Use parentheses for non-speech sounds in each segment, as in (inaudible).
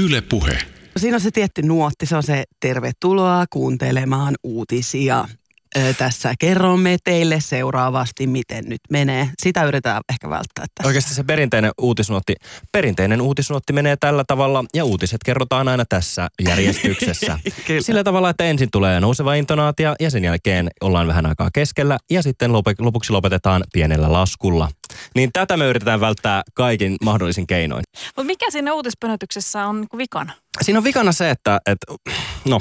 Yle Puhe. Siinä on se tietty nuotti, se on se tervetuloa kuuntelemaan uutisia. Ö, tässä kerromme teille seuraavasti, miten nyt menee. Sitä yritetään ehkä välttää tässä. Oikeasti se perinteinen uutisnuotti, perinteinen uutisnuotti menee tällä tavalla ja uutiset kerrotaan aina tässä järjestyksessä. (laughs) Sillä tavalla, että ensin tulee nouseva intonaatio ja sen jälkeen ollaan vähän aikaa keskellä ja sitten lop- lopuksi lopetetaan pienellä laskulla. Niin tätä me yritetään välttää kaikin mahdollisin keinoin. Mutta mikä siinä uutispönötyksessä on niinku vikana? Siinä on vikana se, että, että no,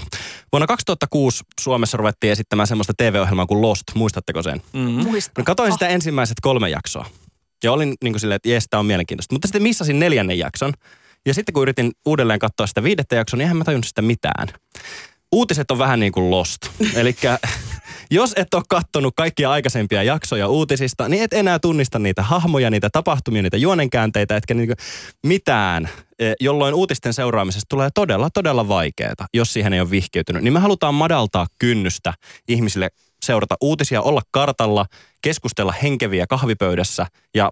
vuonna 2006 Suomessa ruvettiin esittämään semmoista TV-ohjelmaa kuin Lost. Muistatteko sen? Mm. Muista. No, katoin sitä ensimmäiset kolme jaksoa. Ja olin niin kuin silleen, että jes, tämä on mielenkiintoista. Mutta sitten missasin neljännen jakson. Ja sitten kun yritin uudelleen katsoa sitä viidettä jaksoa, niin eihän mä tajunnut sitä mitään. Uutiset on vähän niin kuin Lost. (laughs) Eli jos et ole kattonut kaikkia aikaisempia jaksoja uutisista, niin et enää tunnista niitä hahmoja, niitä tapahtumia, niitä juonenkäänteitä, etkä niinku mitään, eh, jolloin uutisten seuraamisesta tulee todella, todella vaikeaa, jos siihen ei ole vihkiytynyt. Niin me halutaan madaltaa kynnystä ihmisille seurata uutisia, olla kartalla, keskustella henkeviä kahvipöydässä ja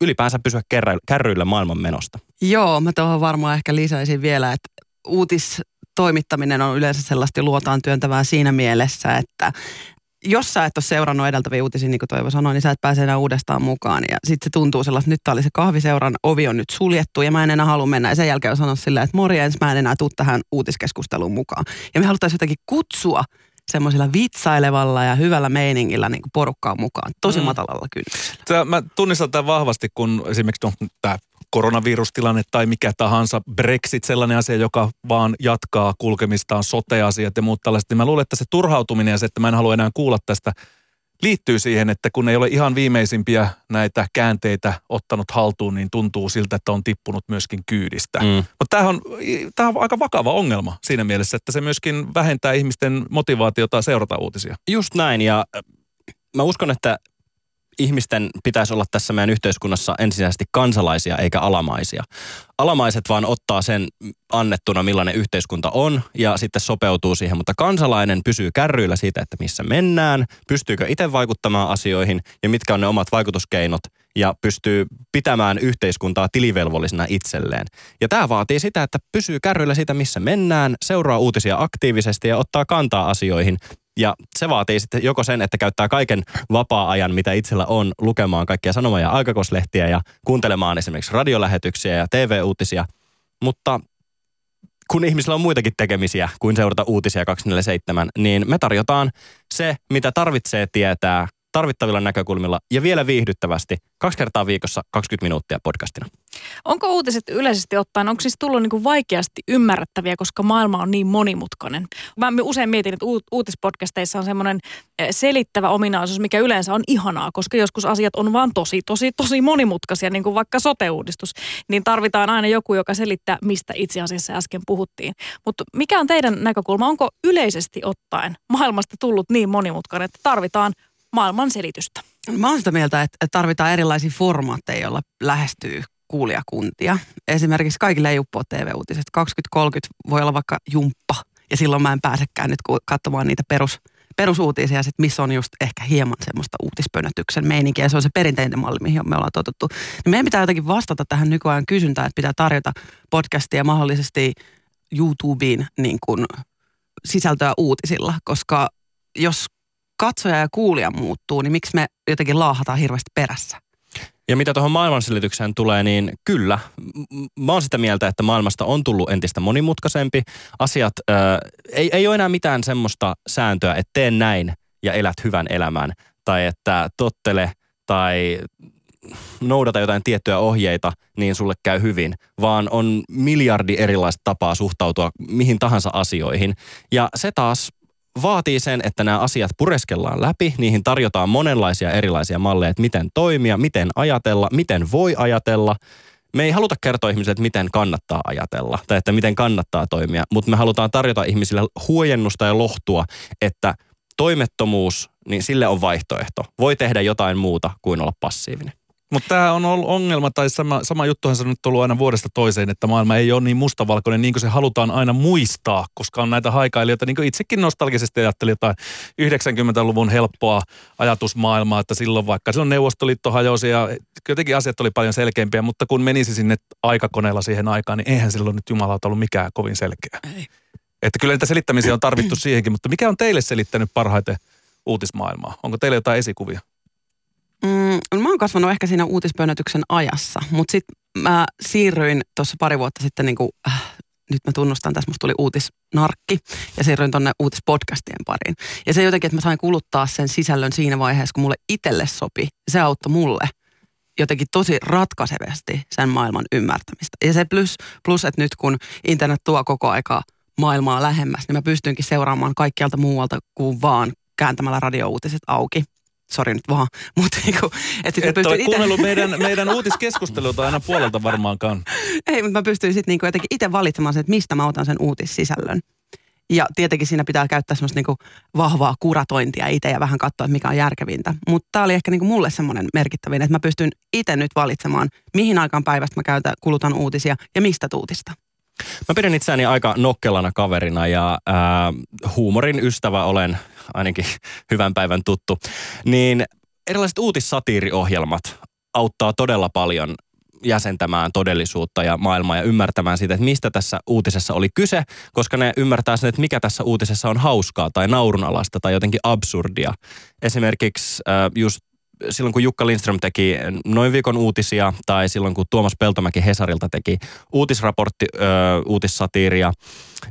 ylipäänsä pysyä kärryillä maailman menosta. Joo, mä tuohon varmaan ehkä lisäisin vielä, että uutistoimittaminen on yleensä sellaista luotaan työntävää siinä mielessä, että jos sä et ole seurannut edeltäviä uutisia, niin kuin Toivo sanoi, niin sä et pääse enää uudestaan mukaan. Ja sitten se tuntuu sellaista, että nyt tää oli se kahviseuran ovi on nyt suljettu ja mä en enää halua mennä. Ja sen jälkeen on sanoa silleen, että morjens, mä en enää tuu tähän uutiskeskusteluun mukaan. Ja me haluttaisiin jotenkin kutsua semmoisella vitsailevalla ja hyvällä meiningillä niin porukkaa mukaan. Tosi Mm. mm. matalalla kynnyksellä. Tämä, mä tunnistan tämän vahvasti, kun esimerkiksi no, tämä koronavirustilanne tai mikä tahansa, Brexit, sellainen asia, joka vaan jatkaa kulkemistaan, sote-asiat ja muut tällaiset, niin mä luulen, että se turhautuminen ja se, että mä en halua enää kuulla tästä, liittyy siihen, että kun ei ole ihan viimeisimpiä näitä käänteitä ottanut haltuun, niin tuntuu siltä, että on tippunut myöskin kyydistä. Mm. Mutta tämähän on, tämähän on aika vakava ongelma siinä mielessä, että se myöskin vähentää ihmisten motivaatiota seurata uutisia. Just näin ja mä uskon, että ihmisten pitäisi olla tässä meidän yhteiskunnassa ensisijaisesti kansalaisia eikä alamaisia. Alamaiset vaan ottaa sen annettuna, millainen yhteiskunta on ja sitten sopeutuu siihen, mutta kansalainen pysyy kärryillä siitä, että missä mennään, pystyykö itse vaikuttamaan asioihin ja mitkä on ne omat vaikutuskeinot ja pystyy pitämään yhteiskuntaa tilivelvollisena itselleen. Ja tämä vaatii sitä, että pysyy kärryillä siitä, missä mennään, seuraa uutisia aktiivisesti ja ottaa kantaa asioihin ja se vaatii sitten joko sen, että käyttää kaiken vapaa-ajan, mitä itsellä on, lukemaan kaikkia sanoma- ja aikakaslehtiä ja kuuntelemaan esimerkiksi radiolähetyksiä ja TV-uutisia. Mutta kun ihmisillä on muitakin tekemisiä kuin seurata uutisia 247, niin me tarjotaan se, mitä tarvitsee tietää tarvittavilla näkökulmilla ja vielä viihdyttävästi kaksi kertaa viikossa 20 minuuttia podcastina. Onko uutiset yleisesti ottaen, onko siis tullut niinku vaikeasti ymmärrettäviä, koska maailma on niin monimutkainen? Mä usein mietin, että uut- uutispodcasteissa on semmoinen eh, selittävä ominaisuus, mikä yleensä on ihanaa, koska joskus asiat on vaan tosi, tosi, tosi monimutkaisia, niin kuin vaikka sote-uudistus. Niin tarvitaan aina joku, joka selittää, mistä itse asiassa äsken puhuttiin. Mutta mikä on teidän näkökulma? Onko yleisesti ottaen maailmasta tullut niin monimutkainen, että tarvitaan maailman selitystä? Mä oon sitä mieltä, että tarvitaan erilaisia formaatteja, joilla lähestyy kuulijakuntia. Esimerkiksi kaikille ei uppoa TV-uutiset. 2030 voi olla vaikka jumppa, ja silloin mä en pääsekään nyt katsomaan niitä perus, perusuutisia, sit missä on just ehkä hieman semmoista uutispönötyksen meininkiä. Se on se perinteinen malli, mihin me ollaan totuttu. Niin meidän pitää jotenkin vastata tähän nykyajan kysyntään, että pitää tarjota podcastia mahdollisesti YouTubeen niin kuin sisältöä uutisilla, koska jos katsoja ja kuulija muuttuu, niin miksi me jotenkin laahataan hirveästi perässä? Ja mitä tuohon maailmanselitykseen tulee, niin kyllä, mä oon sitä mieltä, että maailmasta on tullut entistä monimutkaisempi. Asiat, ö, ei, ei ole enää mitään semmoista sääntöä, että tee näin ja elät hyvän elämän. Tai että tottele tai noudata jotain tiettyjä ohjeita, niin sulle käy hyvin. Vaan on miljardi erilaista tapaa suhtautua mihin tahansa asioihin. Ja se taas vaatii sen, että nämä asiat pureskellaan läpi, niihin tarjotaan monenlaisia erilaisia malleja, että miten toimia, miten ajatella, miten voi ajatella. Me ei haluta kertoa ihmisille, että miten kannattaa ajatella tai että miten kannattaa toimia, mutta me halutaan tarjota ihmisille huojennusta ja lohtua, että toimettomuus, niin sille on vaihtoehto. Voi tehdä jotain muuta kuin olla passiivinen. Mutta tämä on ollut ongelma, tai sama, sama juttuhan se on nyt ollut aina vuodesta toiseen, että maailma ei ole niin mustavalkoinen niin kuin se halutaan aina muistaa, koska on näitä haikailijoita, niin kuin itsekin nostalgisesti ajattelin jotain 90-luvun helppoa ajatusmaailmaa, että silloin vaikka silloin Neuvostoliitto hajosi ja jotenkin asiat oli paljon selkeämpiä, mutta kun menisi sinne aikakoneella siihen aikaan, niin eihän silloin nyt jumalauta ollut mikään kovin selkeä. Ei. Että kyllä niitä selittämisiä on tarvittu siihenkin, mutta mikä on teille selittänyt parhaiten uutismaailmaa? Onko teille jotain esikuvia? Mm, mä oon kasvanut ehkä siinä uutispönnötyksen ajassa, mutta sitten mä siirryin tuossa pari vuotta sitten niin kuin, äh, nyt mä tunnustan, tässä musta tuli uutisnarkki ja siirryin tonne uutispodcastien pariin. Ja se jotenkin, että mä sain kuluttaa sen sisällön siinä vaiheessa, kun mulle itselle sopi. Se auttoi mulle jotenkin tosi ratkaisevasti sen maailman ymmärtämistä. Ja se plus, plus että nyt kun internet tuo koko aika maailmaa lähemmäs, niin mä pystynkin seuraamaan kaikkialta muualta kuin vaan kääntämällä radiouutiset auki sori nyt vaan, (laughs) mutta niinku, että Et ole kuunnellut (laughs) meidän, meidän uutiskeskusteluita aina puolelta varmaankaan. Ei, mutta mä pystyin sitten niinku jotenkin itse valitsemaan sen, että mistä mä otan sen uutissisällön. Ja tietenkin siinä pitää käyttää semmoista niinku vahvaa kuratointia itse ja vähän katsoa, että mikä on järkevintä. Mutta tämä oli ehkä niinku mulle semmoinen merkittävin, että mä pystyn itse nyt valitsemaan, mihin aikaan päivästä mä käytän, kulutan uutisia ja mistä tuutista. Mä pidän itseäni aika nokkelana kaverina ja ää, huumorin ystävä olen, ainakin (laughs) hyvän päivän tuttu. Niin erilaiset uutissatiiriohjelmat auttaa todella paljon jäsentämään todellisuutta ja maailmaa ja ymmärtämään sitä, että mistä tässä uutisessa oli kyse, koska ne ymmärtää sen, että mikä tässä uutisessa on hauskaa tai naurunalasta tai jotenkin absurdia. Esimerkiksi äh, just silloin kun Jukka Lindström teki noin viikon uutisia tai silloin kun Tuomas Peltomäki Hesarilta teki uutisraportti, ö, uutissatiiria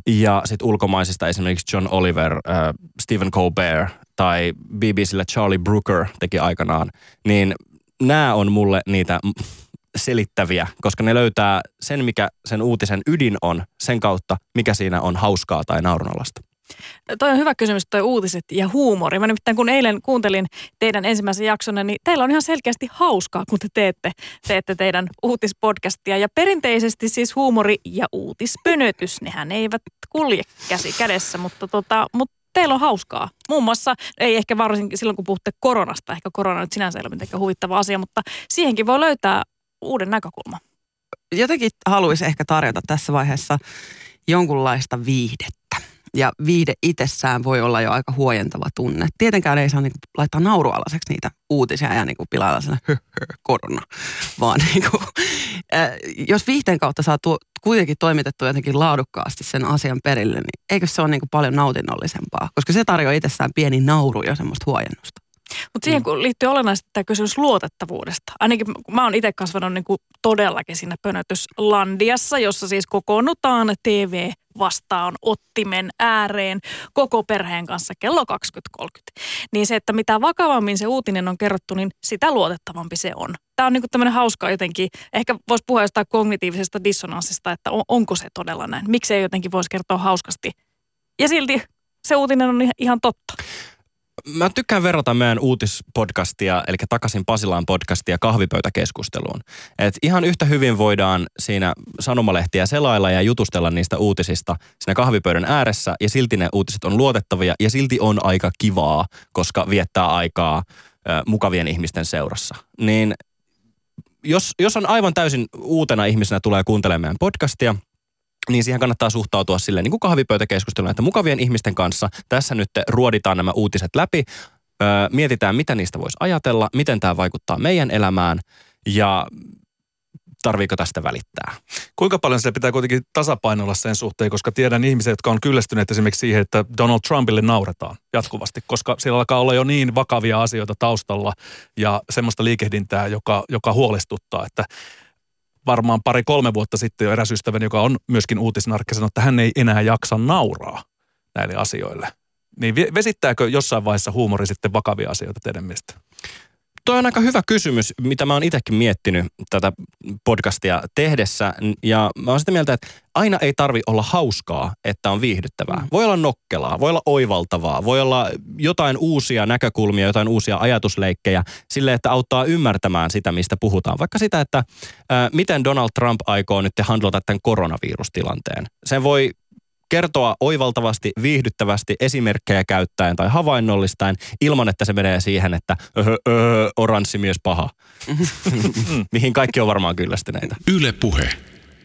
ja sitten ulkomaisista esimerkiksi John Oliver, ö, Stephen Colbert tai BBCllä Charlie Brooker teki aikanaan, niin nämä on mulle niitä selittäviä, koska ne löytää sen, mikä sen uutisen ydin on, sen kautta, mikä siinä on hauskaa tai naurunalasta. Toi on hyvä kysymys, toi uutiset ja huumori. Mä nimittäin kun eilen kuuntelin teidän ensimmäisen jaksonne, niin teillä on ihan selkeästi hauskaa, kun te teette, teette teidän uutispodcastia. Ja perinteisesti siis huumori ja uutispönötys, nehän eivät kulje käsi kädessä, mutta, tota, mutta teillä on hauskaa. Muun muassa, ei ehkä varsinkin silloin kun puhutte koronasta, ehkä korona nyt sinänsä ei ole mitenkään huvittava asia, mutta siihenkin voi löytää uuden näkökulman. Jotenkin haluaisi ehkä tarjota tässä vaiheessa jonkunlaista viihdettä ja viihde itsessään voi olla jo aika huojentava tunne. Tietenkään ei saa niinku laittaa naurualaseksi niitä uutisia ja niinku pilailla sen korona, vaan niinku, äh, jos viihteen kautta saa tuo, kuitenkin toimitettu jotenkin laadukkaasti sen asian perille, niin eikö se ole niinku paljon nautinnollisempaa? Koska se tarjoaa itsessään pieni nauru ja semmoista huojennusta. Mutta siihen mm. kun liittyy olennaisesti tämä kysymys luotettavuudesta. Ainakin mä oon itse kasvanut niin kuin todellakin siinä pönötyslandiassa, jossa siis kokoonnutaan TV vastaan ottimen ääreen koko perheen kanssa kello 20.30. Niin se, että mitä vakavammin se uutinen on kerrottu, niin sitä luotettavampi se on. Tämä on niin tämmöinen hauska jotenkin, ehkä voisi puhua jostain kognitiivisesta dissonanssista, että on, onko se todella näin. Miksi ei jotenkin voisi kertoa hauskasti. Ja silti se uutinen on ihan totta mä tykkään verrata meidän uutispodcastia, eli takaisin Pasilaan podcastia kahvipöytäkeskusteluun. Et ihan yhtä hyvin voidaan siinä sanomalehtiä selailla ja jutustella niistä uutisista siinä kahvipöydän ääressä, ja silti ne uutiset on luotettavia, ja silti on aika kivaa, koska viettää aikaa ö, mukavien ihmisten seurassa. Niin jos, jos on aivan täysin uutena ihmisenä tulee kuuntelemaan meidän podcastia – niin siihen kannattaa suhtautua silleen niin kuin kahvipöytäkeskustelua, että mukavien ihmisten kanssa tässä nyt ruoditaan nämä uutiset läpi, öö, mietitään mitä niistä voisi ajatella, miten tämä vaikuttaa meidän elämään ja tarviiko tästä välittää. Kuinka paljon se pitää kuitenkin tasapainolla sen suhteen, koska tiedän ihmisiä, jotka on kyllästyneet esimerkiksi siihen, että Donald Trumpille nauretaan jatkuvasti, koska siellä alkaa olla jo niin vakavia asioita taustalla ja semmoista liikehdintää, joka, joka huolestuttaa, että varmaan pari-kolme vuotta sitten jo eräs ystäväni, joka on myöskin uutisnarkki, sanoi, että hän ei enää jaksa nauraa näille asioille. Niin vesittääkö jossain vaiheessa huumori sitten vakavia asioita teidän mielestä? Toi on aika hyvä kysymys, mitä mä oon itsekin miettinyt tätä podcastia tehdessä. Ja mä oon sitä mieltä, että aina ei tarvi olla hauskaa, että on viihdyttävää. Mm. Voi olla nokkelaa, voi olla oivaltavaa, voi olla jotain uusia näkökulmia, jotain uusia ajatusleikkejä sille, että auttaa ymmärtämään sitä, mistä puhutaan. Vaikka sitä, että ää, miten Donald Trump aikoo nyt handlata tämän koronavirustilanteen. Sen voi kertoa oivaltavasti, viihdyttävästi, esimerkkejä käyttäen tai havainnollistaen ilman, että se menee siihen, että öö, öö, oranssi mies paha. (laughs) Mihin kaikki on varmaan kyllästyneitä. Yle Puhe.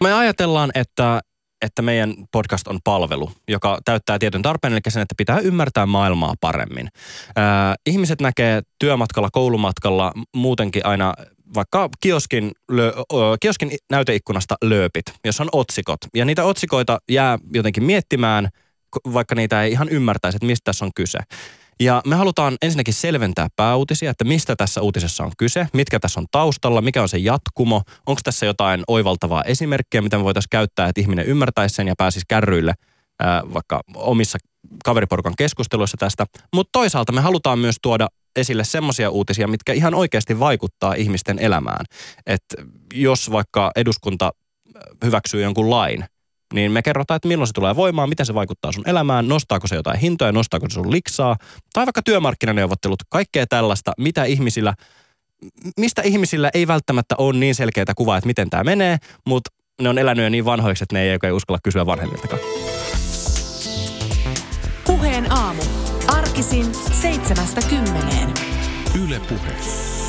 Me ajatellaan, että että meidän podcast on palvelu, joka täyttää tietyn tarpeen, eli sen, että pitää ymmärtää maailmaa paremmin. Ää, ihmiset näkee työmatkalla, koulumatkalla muutenkin aina vaikka kioskin, lö, kioskin näyteikkunasta lööpit, jossa on otsikot. Ja niitä otsikoita jää jotenkin miettimään, vaikka niitä ei ihan ymmärtäisi, että mistä tässä on kyse. Ja me halutaan ensinnäkin selventää pääuutisia, että mistä tässä uutisessa on kyse, mitkä tässä on taustalla, mikä on se jatkumo, onko tässä jotain oivaltavaa esimerkkiä, mitä me voitaisiin käyttää, että ihminen ymmärtäisi sen ja pääsisi kärryille vaikka omissa kaveriporukan keskusteluissa tästä. Mutta toisaalta me halutaan myös tuoda esille semmoisia uutisia, mitkä ihan oikeasti vaikuttaa ihmisten elämään. Että jos vaikka eduskunta hyväksyy jonkun lain, niin me kerrotaan, että milloin se tulee voimaan, miten se vaikuttaa sun elämään, nostaako se jotain hintoja, nostaako se sun liksaa, tai vaikka työmarkkinaneuvottelut, kaikkea tällaista, mitä ihmisillä, mistä ihmisillä ei välttämättä ole niin selkeää kuvaa, että miten tämä menee, mutta ne on elänyt jo niin vanhoiksi, että ne ei oikein uskalla kysyä vanhemmiltakaan. Puheen aamu. Arkisin seitsemästä kymmeneen. Yle Puhe.